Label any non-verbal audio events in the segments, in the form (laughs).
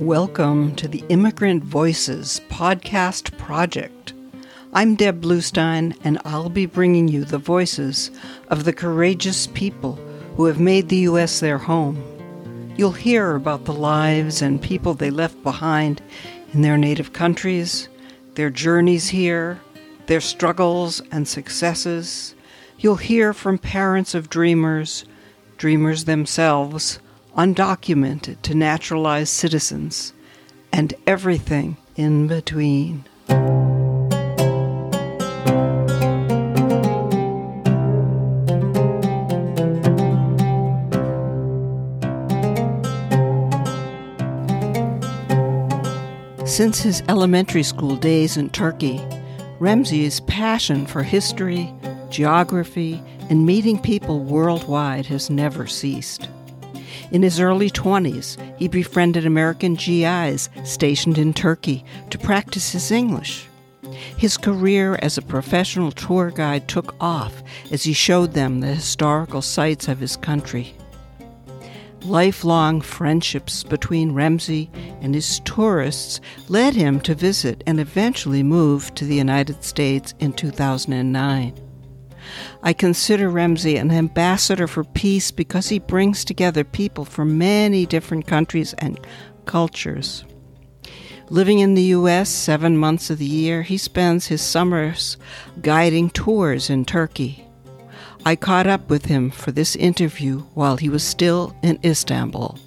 Welcome to the Immigrant Voices podcast project. I'm Deb Bluestein, and I'll be bringing you the voices of the courageous people who have made the U.S. their home. You'll hear about the lives and people they left behind in their native countries, their journeys here, their struggles and successes. You'll hear from parents of dreamers, dreamers themselves undocumented to naturalized citizens, and everything in between. Since his elementary school days in Turkey, Remzi's passion for history, geography, and meeting people worldwide has never ceased. In his early 20s, he befriended American GIs stationed in Turkey to practice his English. His career as a professional tour guide took off as he showed them the historical sites of his country. Lifelong friendships between Remzi and his tourists led him to visit and eventually move to the United States in 2009. I consider Remzi an ambassador for peace because he brings together people from many different countries and cultures. Living in the U.S. seven months of the year, he spends his summers guiding tours in Turkey. I caught up with him for this interview while he was still in Istanbul.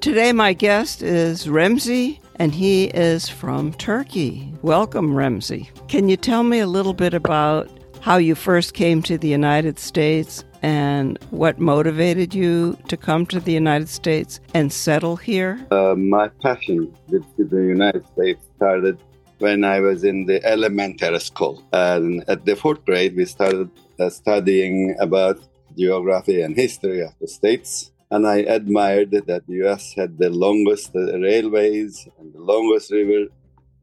Today, my guest is Remzi and he is from Turkey. Welcome, Remzi. Can you tell me a little bit about how you first came to the United States and what motivated you to come to the United States and settle here? Uh, my passion with the United States started when I was in the elementary school. And at the fourth grade, we started uh, studying about geography and history of the states and I admired that the U.S. had the longest railways and the longest river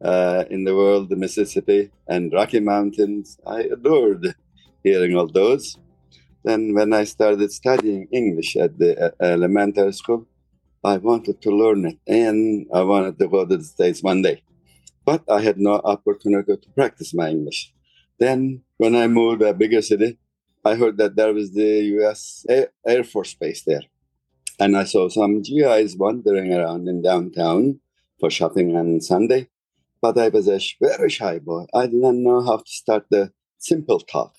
uh, in the world, the Mississippi and Rocky Mountains. I adored hearing all those. Then, when I started studying English at the uh, elementary school, I wanted to learn it, and I wanted to go to the States one day, but I had no opportunity to practice my English. Then, when I moved to a bigger city, I heard that there was the U.S. Air Force Base there and I saw some GIs wandering around in downtown for shopping on Sunday. But I was a very shy boy. I didn't know how to start the simple talk.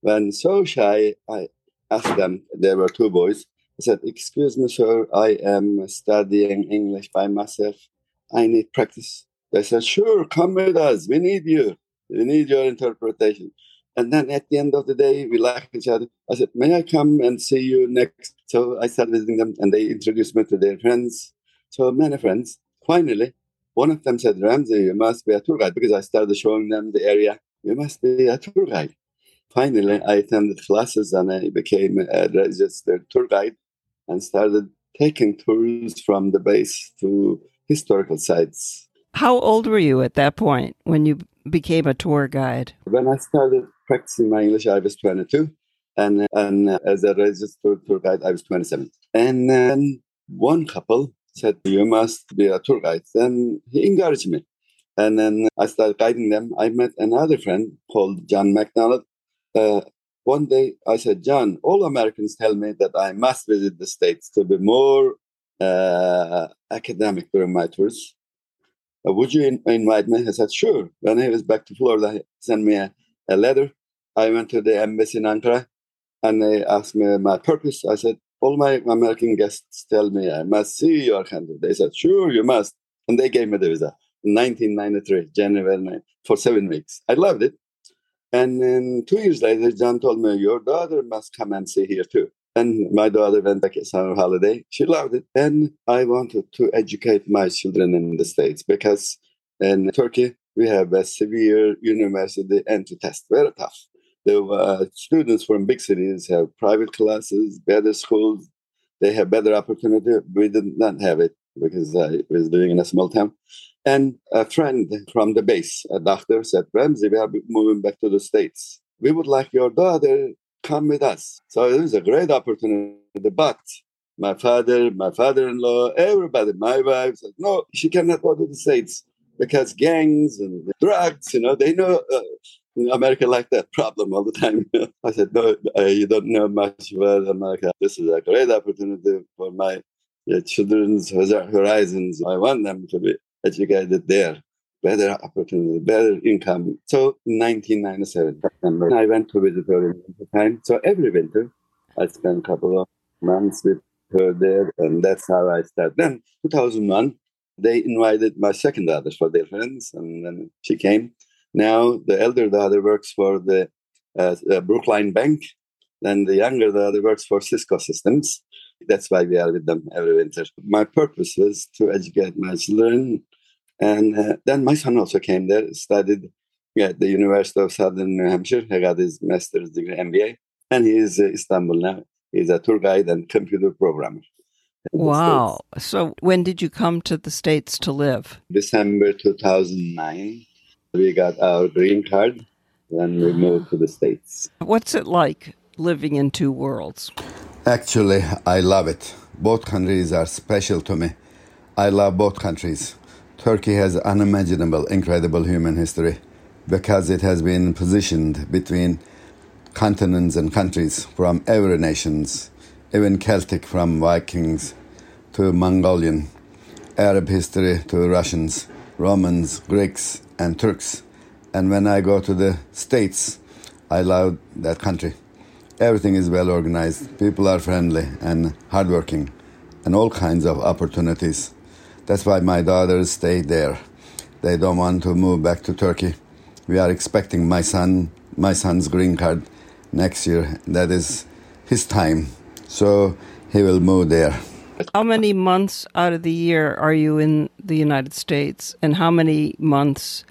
When so shy, I asked them, there were two boys. I said, Excuse me, sir, I am studying English by myself. I need practice. They said, Sure, come with us. We need you. We need your interpretation. And then at the end of the day, we laughed each other. I said, May I come and see you next? So I started visiting them and they introduced me to their friends. So many friends. Finally, one of them said, Remzi, you must be a tour guide because I started showing them the area. You must be a tour guide. Finally, I attended classes and I became a registered tour guide and started taking tours from the base to historical sites. How old were you at that point when you became a tour guide? When I started practicing my English, I was 22. And, and uh, as a registered tour guide, I was 27. And then one couple said, You must be a tour guide. Then he encouraged me. And then I started guiding them. I met another friend called John McDonald. Uh, one day I said, John, all Americans tell me that I must visit the States to be more uh, academic during my tours. Uh, would you in- invite me? I said, sure. When he was back to Florida, he sent me a, a letter I went to the embassy in Ankara and they asked me my purpose. I said, all my American guests tell me I must see your country. They said, sure, you must. And they gave me the visa in 1993, January for seven weeks. I loved it. And then two years later, John told me, your daughter must come and see here too. And my daughter went back summer holiday. She loved it. And I wanted to educate my children in the States because in Turkey, we have a severe university entry test, very tough the uh, students from big cities have private classes, better schools. They have better opportunity. We did not have it because I was living in a small town. And a friend from the base, a doctor, said, Remzi, we are moving back to the States. We would like your daughter come with us. So it was a great opportunity. But my father, my father-in-law, everybody, my wife said, no, she cannot go to the States because gangs and drugs, you know, they know uh, America like that problem all the time. (laughs) I said, no, you don't know much about America. This is a great opportunity for my uh, children's horizons. I want them to be educated there. Better opportunity, better income. So, 1997, September, I went to visit her in winter time. So, every winter, I spent a couple of months with her there, and that's how I started. Then, 2001, they invited my second daughter for their friends, and then she came. Now the elder daughter works for the uh, uh, Brookline Bank, then the younger daughter works for Cisco Systems. That's why we are with them every winter. My purpose was to educate my children, and uh, then my son also came there, studied at the University of Southern New Hampshire. He got his master's degree, MBA, and he is in Istanbul now. He's a tour guide and computer programmer. Wow. So when did you come to the States to live? December 2009. We got our green card, then we moved to the States. What's it like living in two worlds? Actually, I love it. Both countries are special to me. I love both countries. Turkey has unimaginable, incredible human history because it has been positioned between continents and countries from every nations, even Celtic from Vikings to Mongolian, Arab history to Russians, Romans, Greeks, and Turks. And when I go to the States, I love that country. Everything is well organized, people are friendly and hardworking, and all kinds of opportunities. That's why my daughters stay there. They don't want to move back to Turkey. We are expecting my son, my son's green card next year. That is his time. So he will move there. How many months out of the year are you in the United States, and how many months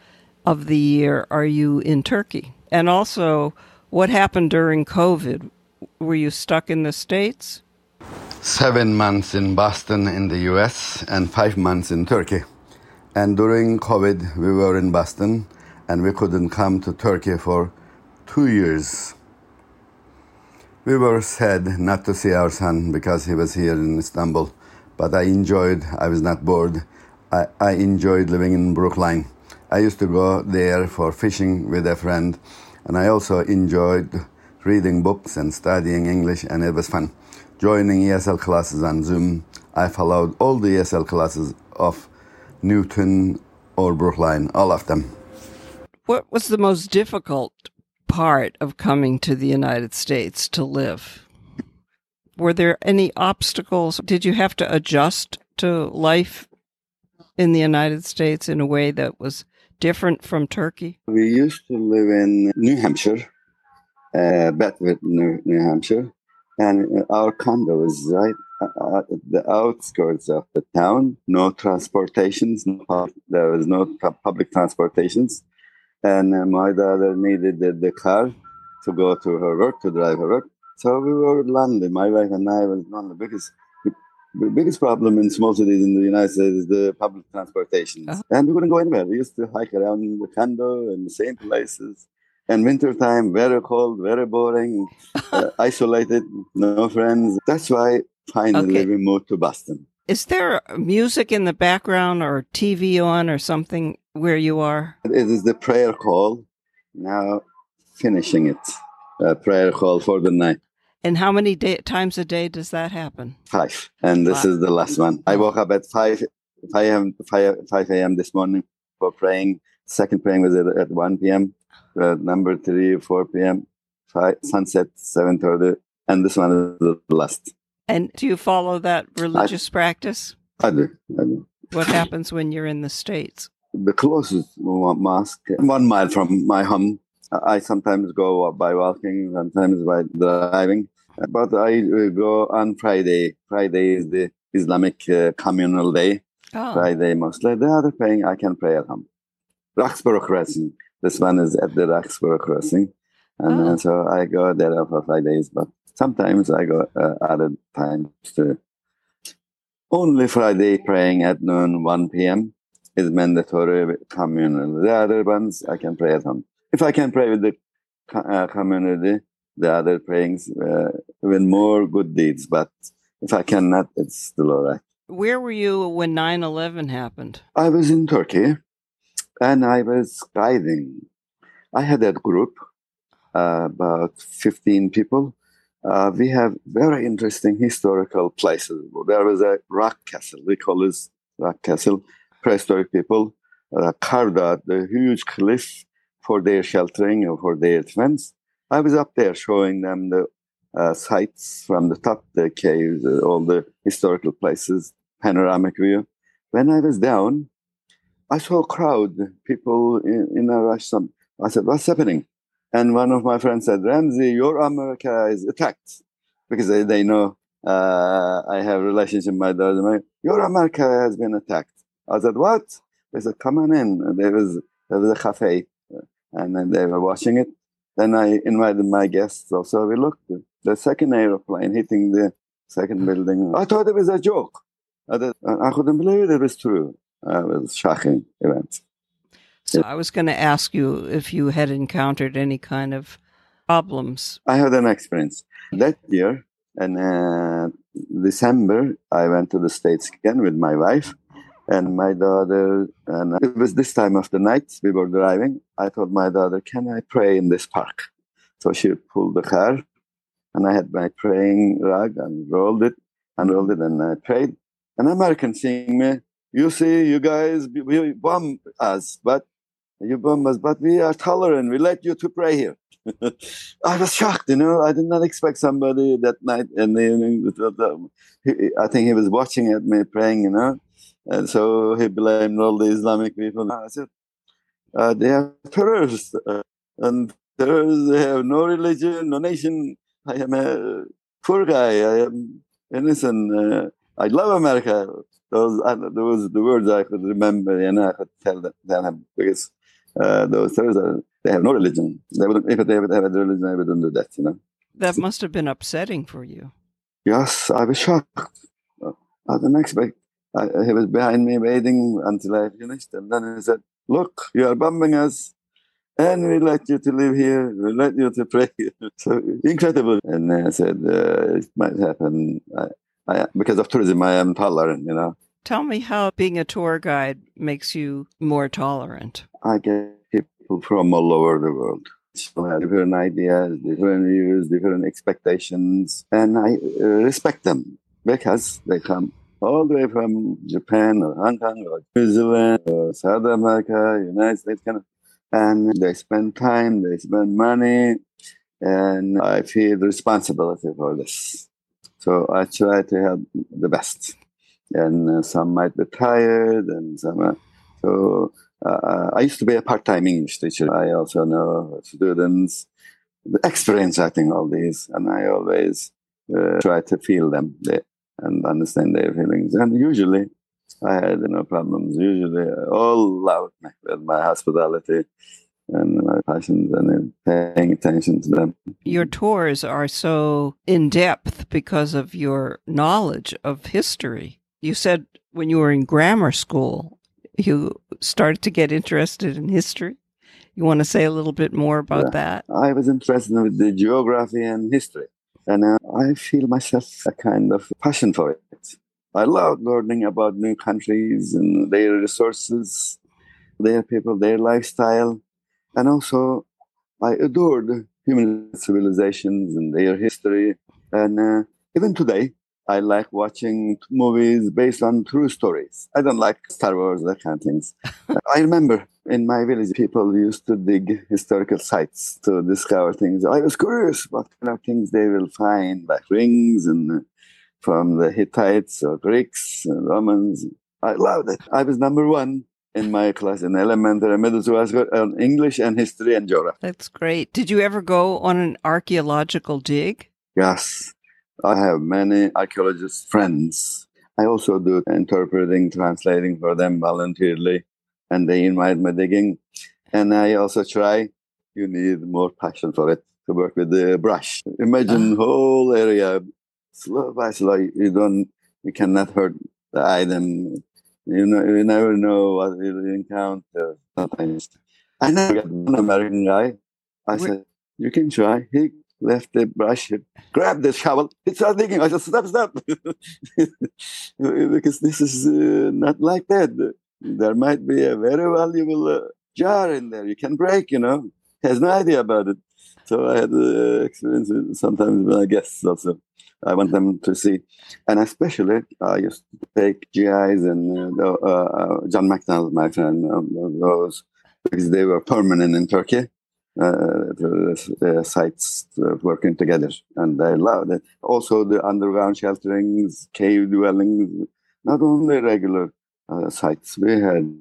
of the year are you in Turkey? And also, what happened during COVID? Were you stuck in the States? Seven months in Boston in the US and five months in Turkey. And during COVID, we were in Boston and we couldn't come to Turkey for two years. We were sad not to see our son because he was here in Istanbul, but I enjoyed, I was not bored. I, I enjoyed living in Brookline. I used to go there for fishing with a friend, and I also enjoyed reading books and studying English, and it was fun. Joining ESL classes on Zoom, I followed all the ESL classes of Newton or Brookline, all of them. What was the most difficult part of coming to the United States to live? Were there any obstacles? Did you have to adjust to life in the United States in a way that was different from Turkey? We used to live in New Hampshire, uh, Bedford, New, New Hampshire, and our condo was right at the outskirts of the town. No transportations, no, there was no public transportations and uh, my daughter needed the, the, car to go to her work to drive her work. So we were lonely. My wife and I was lonely because the biggest problem in small cities in the United States is the public transportation, uh-huh. and we couldn't go anywhere. We used to hike around the condo in the same places. And wintertime, very cold, very boring, (laughs) uh, isolated, no friends. That's why finally okay. we moved to Boston. Is there music in the background or TV on or something where you are? It is the prayer call. Now finishing it. A prayer call for the night. And how many day- times a day does that happen? Five. And this is the last one. I woke up at 5, 5 a.m. 5, 5 a.m. this morning for praying. Second praying was at, at 1 p.m. Uh, number 3, 4 p.m. Five, sunset, 7.30. And this one is the last. And do you follow that religious I, practice? I do. I do. What happens when you're in the States? The closest mosque, one mile from my home. I sometimes go by walking, sometimes by driving. But I go on Friday. Friday is the Islamic uh, communal day. Oh. Friday mostly. The other praying I can pray at home. Roxbury Crossing. This one is at the Roxbury Crossing. And oh. so I go there for five days. But Sometimes I go uh, other times to only Friday praying at noon, 1 p.m. is mandatory communal. The other ones I can pray at home. If I can pray with the uh, community, the other prayings, uh, even more good deeds. But if I cannot, it's still all right. Where were you when 9 11 happened? I was in Turkey and I was guiding. I had a group, uh, about 15 people. Uh, we have very interesting historical places. There was a rock castle, we call this rock castle. Prehistoric people uh, carved out the huge cliff for their sheltering or for their defense. I was up there showing them the uh, sites from the top, the caves, uh, all the historical places, panoramic view. When I was down, I saw a crowd, people in, in a rush. Some, I said, "What's happening?" And one of my friends said, "Remzi, your America is attacked," because they, they know uh, I have relationship with my daughter. Your America has been attacked. I said, "What?" They said, "Come on in." There was there was a cafe, and then they were watching it. Then I invited my guests also. We looked at the second aeroplane hitting the second building. I thought it was a joke. I, I couldn't believe it. It was true. Uh, it was shocking event. So I was going to ask you if you had encountered any kind of problems. I had an experience that year. In uh, December, I went to the States again with my wife and my daughter. And it was this time of the night we were driving. I told my daughter, Can I pray in this park? So she pulled the car and I had my praying rug and rolled it and rolled it and I prayed. An American seeing me, you see, you guys, you bomb us, but you bomb us, but we are tolerant. We let you to pray here. (laughs) I was shocked, you know. I did not expect somebody that night in the evening. I think he was watching at me praying, you know. And so he blamed all the Islamic people. I said, uh, they are terrorists. Uh, and terrorists, they have no religion, no nation. I am a poor guy. I am innocent. Uh, I love America. Those those the words I could remember and I could tell them because uh, those terrorists are, they have no religion. They wouldn't, if they would have a religion, they wouldn't do that. You know. That must have been upsetting for you. Yes, I was shocked. I didn't expect. I, he was behind me waiting until I finished, and then he said, "Look, you are bombing us and we let you to live here, we let you to (laughs) pray. so incredible. And I said, uh, it might happen. I, I, because of tourism, I am tolerant, you know. Tell me how being a tour guide makes you more tolerant. I get people from all over the world. So have different ideas, different views, different expectations, and I uh, respect them because they come all the way from Japan or Hong Kong or New Zealand or South America, United States, kind of and they spend time, they spend money, and I feel the responsibility for this. So I try to help the best. And uh, some might be tired, and some. Are, so uh, I used to be a part-time English teacher. I also know students, the experience acting all these, and I always uh, try to feel them and understand their feelings. And usually I had no problems. Usually, all loved me with my hospitality and my passions and paying attention to them. Your tours are so in depth because of your knowledge of history. You said when you were in grammar school, you started to get interested in history. You want to say a little bit more about yeah, that? I was interested in the geography and history, and uh, I feel myself a kind of passion for it. I love learning about new countries and their resources, their people, their lifestyle. And also, I adored human civilizations and their history. And uh, even today, I like watching movies based on true stories. I don't like Star Wars, that kind of things. (laughs) I remember in my village, people used to dig historical sites to discover things. I was curious what kind of things they will find, like rings and uh, from the Hittites or Greeks and Romans. I loved it. I was number one in my class in elementary, and middle school. I was on English and history and geography. That's great. Did you ever go on an archaeological dig? Yes. I have many archaeologist friends. I also do interpreting, translating for them voluntarily, and they invite me digging. And I also try. You need more passion for it to work with the brush. Imagine uh. whole area slow by slow. You don't, you cannot hurt the item. You know, you never know what you'll encounter. Sometimes I never got one American guy. I Where? said, "You can try." He left the brush, grabbed the shovel. He started digging. I said, stop, stop. (laughs) because this is uh, not like that. There might be a very valuable uh, jar in there. You can break, you know. Has no idea about it. So I had uh, experience sometimes with my guests also. I want them to see. And especially, I used to take GIs and uh, uh, John McDonald, my friend, um, those, because they were permanent in Turkey. Uh, the, the, sites working together, and I loved it. Also, the underground shelterings, cave dwellings, not only regular uh, sites. We had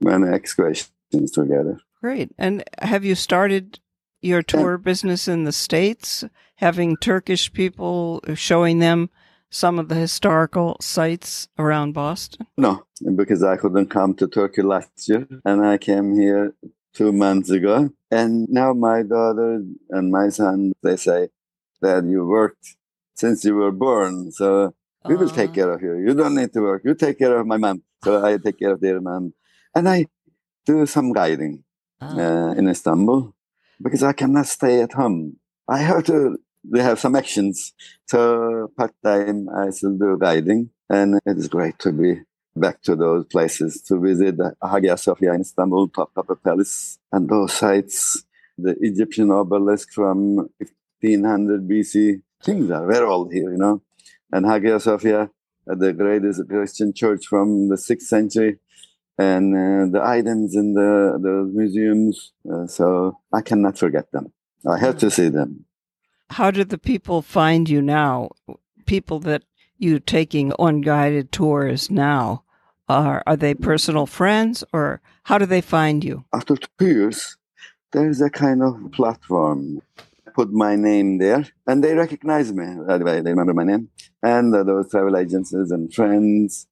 many excavations together. Great. And have you started your tour and, business in the States, having Turkish people showing them some of the historical sites around Boston? No, because I couldn't come to Turkey last year, and I came here two months ago. And now my daughter and my son, they say that you worked since you were born. So we will take uh-huh. care of you. You don't need to work. You take care of my mom. So I take care of their mom. And I do some guiding ah. uh, in Istanbul because I cannot stay at home. I have to they have some actions. So part time I still do guiding and it is great to be back to those places to visit Hagia Sophia in Istanbul, Topkapı Palace, and those sites, the Egyptian obelisk from 1500 BC. Things ah. are very old here, you know. And Hagia Sophia, uh, the greatest Christian church from the 6th century, and uh, the items in the, the museums. Uh, so I cannot forget them. I have to see them. How do the people find you now? People that you're taking unguided tours now? Are, are they personal friends or how do they find you? After two years, there's a kind of platform. Put my name there and they recognize me. They remember my name. And uh, those travel agencies and friends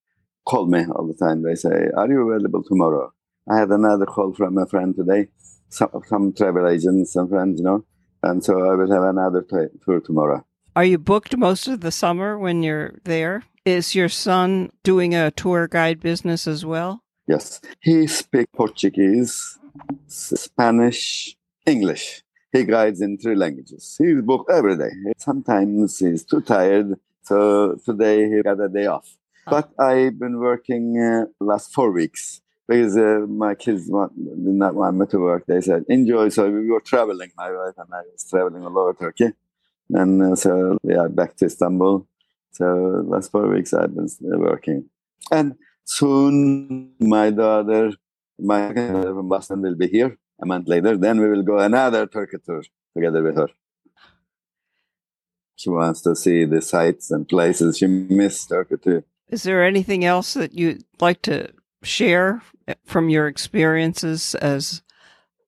call me all the time. They say, Are you available tomorrow? I had another call from a friend today, some, some travel agents, some friends, you know. And so I will have another t- tour tomorrow. Are you booked most of the summer when you're there? Is your son doing a tour guide business as well? Yes. He speaks Portuguese, Spanish, English. He guides in three languages. He's booked every day. Sometimes he's too tired, so today he got a day off. Ah. But I've been working uh, last four weeks because uh, my kids want, did not want me to work. They said, enjoy. So we were traveling, my wife and I was traveling all over Turkey. And uh, so we are back to Istanbul so last four weeks I've been working. And soon my daughter, my daughter from Boston will be here a month later. Then we will go another Turkey tour together with her. She wants to see the sights and places. She missed Turkey too. Is there anything else that you'd like to share from your experiences as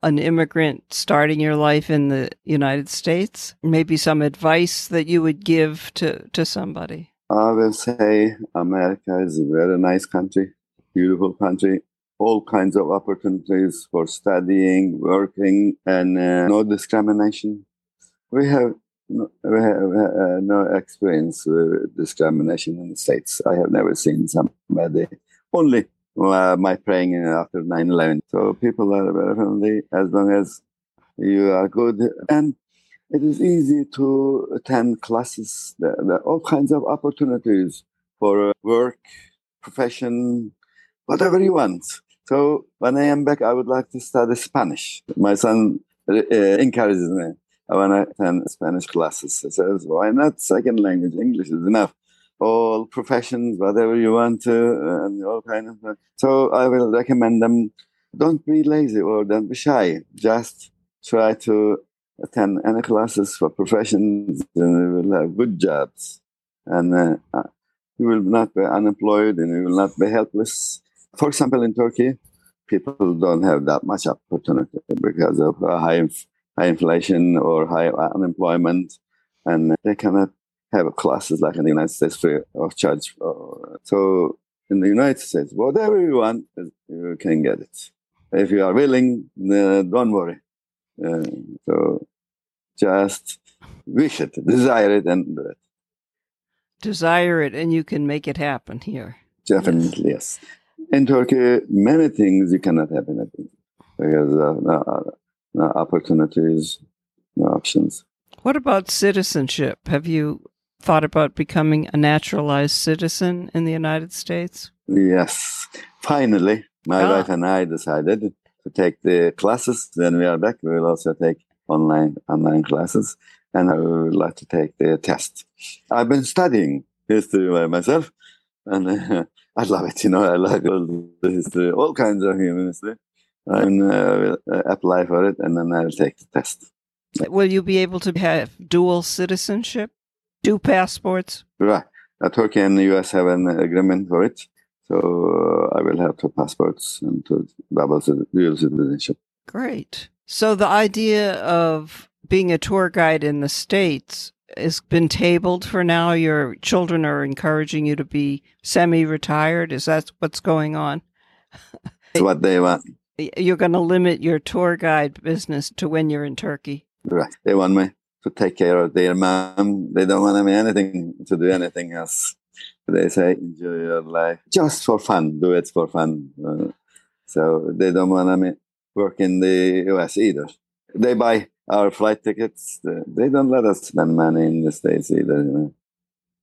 an immigrant starting your life in the United States? Maybe some advice that you would give to, to somebody? I will say America is a very nice country, beautiful country, all kinds of opportunities for studying, working, and uh, no discrimination. We have no, we have uh, no experience with discrimination in the States. I have never seen somebody only uh, my praying after 9-11. So people are very friendly as long as you are good. And it is easy to attend classes. There are all kinds of opportunities for work, profession, whatever you want. So when I am back, I would like to study Spanish. My son uh, encourages me. I want to attend Spanish classes. He says, why not second language? English is enough all professions, whatever you want to, and all kind of. So I will recommend them. Don't be lazy or don't be shy. Just try to attend any classes for professions, and you will have good jobs, and uh, uh, you will not be unemployed, and you will not be helpless. For example, in Turkey, people don't have that much opportunity because of uh, high high inflation or high unemployment, and they cannot have classes like in the United States free of charge. So in the United States, whatever you want, you can get it. If you are willing, uh, don't worry. Uh, so just wish it, desire it, and do it. Desire it, and you can make it happen here. Definitely, yes. yes. In Turkey, many things you cannot happen because uh, no, no opportunities, no options. What about citizenship? Have you thought about becoming a naturalized citizen in the United States? Yes. Finally, my Ah. wife and I decided to take the classes. When we are back, we will also take online online classes, and I would like to take the test. I've been studying history by myself, and uh, (laughs) I love it. You know, I like all the history, all kinds of human history. And uh, will apply for it, and then I'll take the test. Will you be able to have dual citizenship? Two passports? Right. Uh, Turkey and the US have an agreement for it. So uh, I will have two passports and two double dual citizenship. Great. So the idea of being a tour guide in the States has been tabled for now. Your children are encouraging you to be semi retired. Is that what's going on? (laughs) It's what they want. You're going to limit your tour guide business to when you're in Turkey. Right. They want me to take care of their mom. They don't want me anything to do anything else. They say, enjoy your life just for fun. Do it for fun. Uh, so they don't want me work in the US either. They buy our flight tickets. They don't let us spend money in the States either. You know?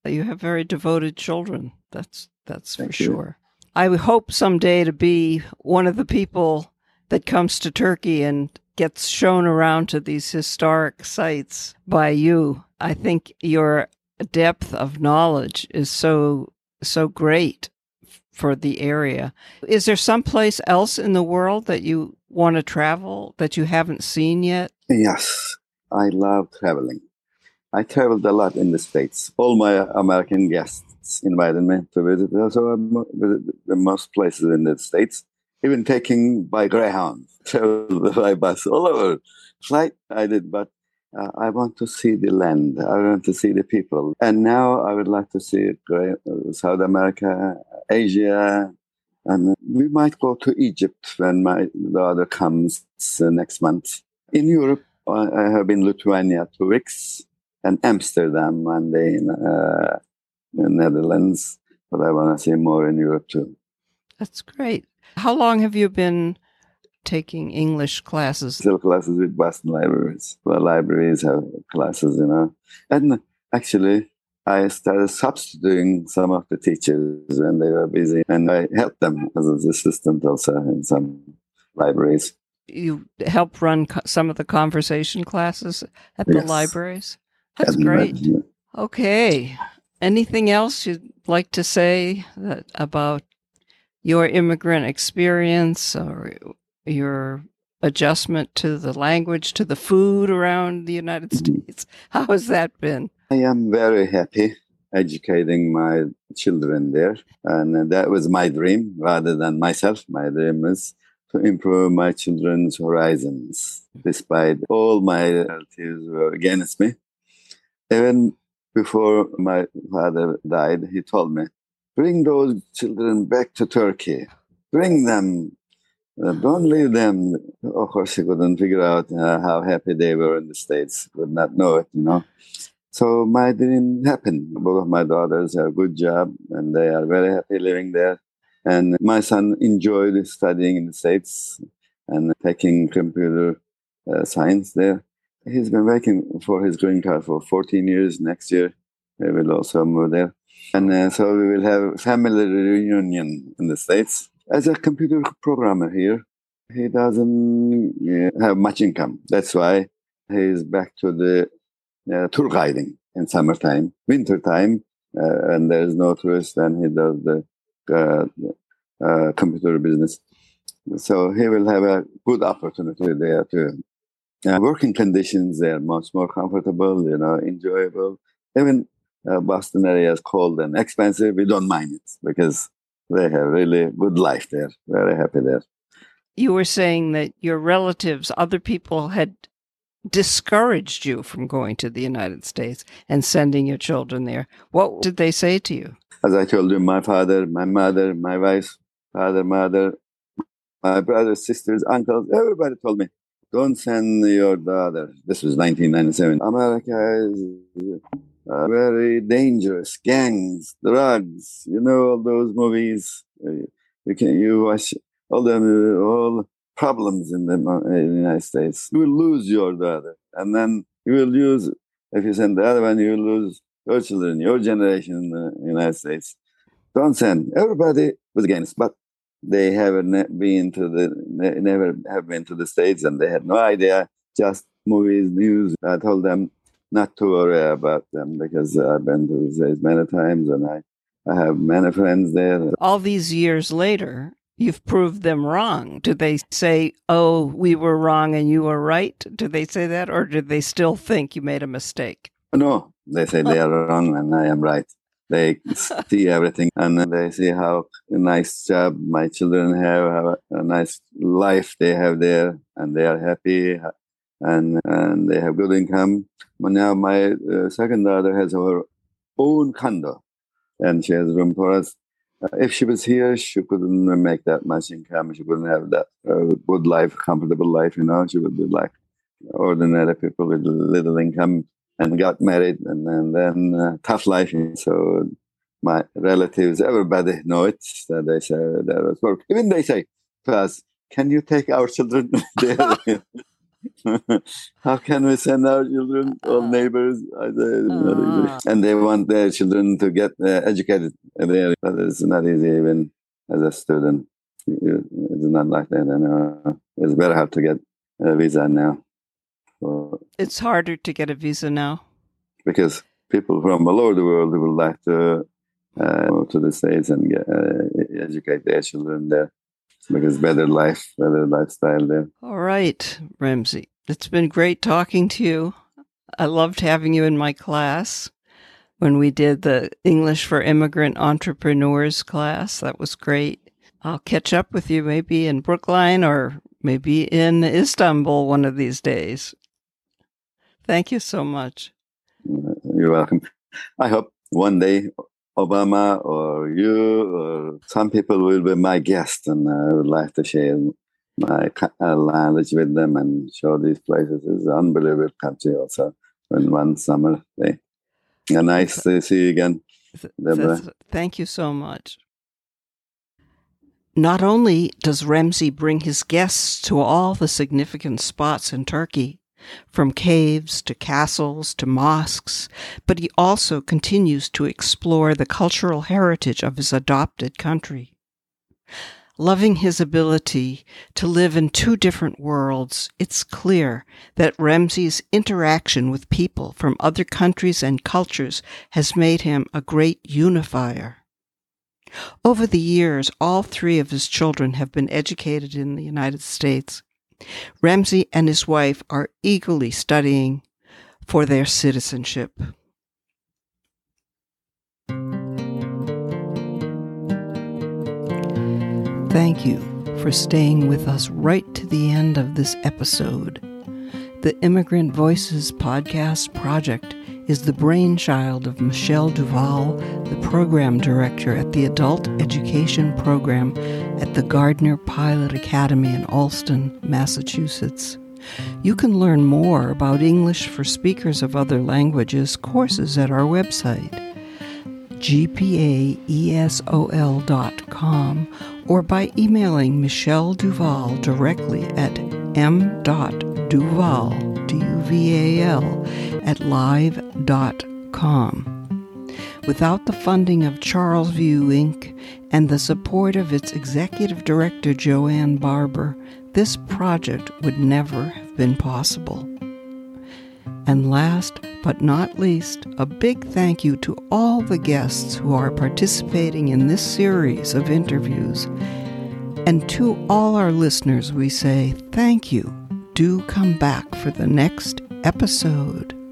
You have very devoted children. That's that's Thank for you. sure. I hope someday to be one of the people that comes to Turkey and gets shown around to these historic sites by you. I think your depth of knowledge is so so great for the area. Is there someplace else in the world that you want to travel that you haven't seen yet? Yes, I love traveling. I traveled a lot in the States. All my American guests invited me to visit. So I visited most places in the States, even taking by Greyhound, (laughs) traveled by bus all over. Flight I did, but uh, I want to see the land. I want to see the people. And now I would like to see uh, South America, Asia, and we might go to Egypt when my daughter comes uh, next month. In Europe, I have been Lithuania two weeks and Amsterdam one day in uh, the Netherlands. But I want to see more in Europe too. That's great. How long have you been taking English classes? Still classes with Boston libraries. The libraries have classes, you know. And actually, I started substituting some of the teachers when they were busy, and I helped them as an assistant also in some libraries. You help run co- some of the conversation classes at the Yes. libraries. That's And, great. uh, Okay. Anything else you'd like to say that, about your immigrant experience or your adjustment to the language, to the food around the United Mhm. States? (laughs) How has that been? I am very happy educating my children there. And that was my dream rather than myself. My dream is to improve my children's horizons, despite all my relatives were against me. Even before my father died, he told me, bring those children back to Turkey. Bring them. Uh, don't leave them. Of course, he couldn't figure out uh, how happy they were in the States. Could not know it, you know. So my dream happened. Both of my daughters have a good job and they are very happy living there. And my son enjoyed studying in the States and taking computer uh, science there. He's been working for his green card for 14 years. Next year, he will also move there. And uh, so we will have family reunion in the States. As a computer programmer here, he doesn't have much income. That's why he's back to the uh, tour guiding in summertime, winter time, uh, and there is no tourist, and he does the uh, uh, computer business. So he will have a good opportunity there too. Uh, working conditions they are much more comfortable, you know, enjoyable. Even uh, Boston area is cold and expensive. We don't mind it because they have really good life there. Very happy there. You were saying that your relatives, other people had discouraged you from going to the United States and sending your children there. What did they say to you? As I told you, my father, my mother, my wife, father, mother, my brothers, sisters, uncles, everybody told me, don't send your daughter. This was 1997. America is uh, very dangerous. Gangs, drugs, you know, all those movies. Uh, You can you watch all the all problems in the, uh, in the United States. You will lose your daughter, and then you will lose If you send the other one, you will lose your children, your generation in the United States. Don't send. Everybody was against, but they haven't been to the never have been to the states, and they had no idea. Just movies, news. I told them not to worry about them because I've been to the states many times, and I I have many friends there. All these years later, you've proved them wrong. Do they say, "Oh, we were wrong and you were right"? Do they say that, or do they still think you made a mistake? No, they say they are (laughs) wrong and I am right. They (laughs) see everything and they see how nice job my children have, have a nice life they have there, and they are happy and and they have good income. But now my uh, second daughter has her own condo, and she has room for us. Uh, if she was here, she couldn't make that much income. She wouldn't have that uh, good life, comfortable life. You know, she would be like ordinary people with little income and got married, and, and then uh, tough life. So my relatives, everybody know it. So they say that was work. Even they say to us, "Can you take our children (laughs) there?" (laughs) How can we send our children, or uh, neighbors, uh, and they want their children to get uh, educated there, but it's not easy even as a student. It's not like that. And, it's very hard to get a visa now. So, it's harder to get a visa now because people from all over the world would like to uh, go to the states and get, uh, educate their children there because better life, better lifestyle there. All right, Remzi. It's been great talking to you. I loved having you in my class when we did the English for Immigrant Entrepreneurs class. That was great. I'll catch up with you maybe in Brookline or maybe in Istanbul one of these days. Thank you so much. You're welcome. I hope one day Obama or you or some people will be my guest, and I would like to share my uh, language with them and show these places. It's an unbelievable country also in one summer day. And nice to see you again, Deborah. Thank you so much. Not only does Remzi bring his guests to all the significant spots in Turkey, from caves to castles to mosques, but he also continues to explore the cultural heritage of his adopted country. Loving his ability to live in two different worlds, it's clear that Remzi's interaction with people from other countries and cultures has made him a great unifier. Over the years, all three of his children have been educated in the United States. Remzi and his wife are eagerly studying for their citizenship. Thank you for staying with us right to the end of this episode. The Immigrant Voices Podcast Project is the brainchild of Michelle Duval, the program director at the Adult Education Program at the Gardner Pilot Academy in Allston, Massachusetts. You can learn more about English for speakers of other languages courses at our website, gpaesol.com, or by emailing Michelle Duval directly at m.duval, D-U-V-A-L, at live.com. Without the funding of Charlesview Inc. and the support of its executive director Joanne Barber, this project would never have been possible. And last but not least, a big thank you to all the guests who are participating in this series of interviews. And to all our listeners, we say thank you. Do come back for the next episode.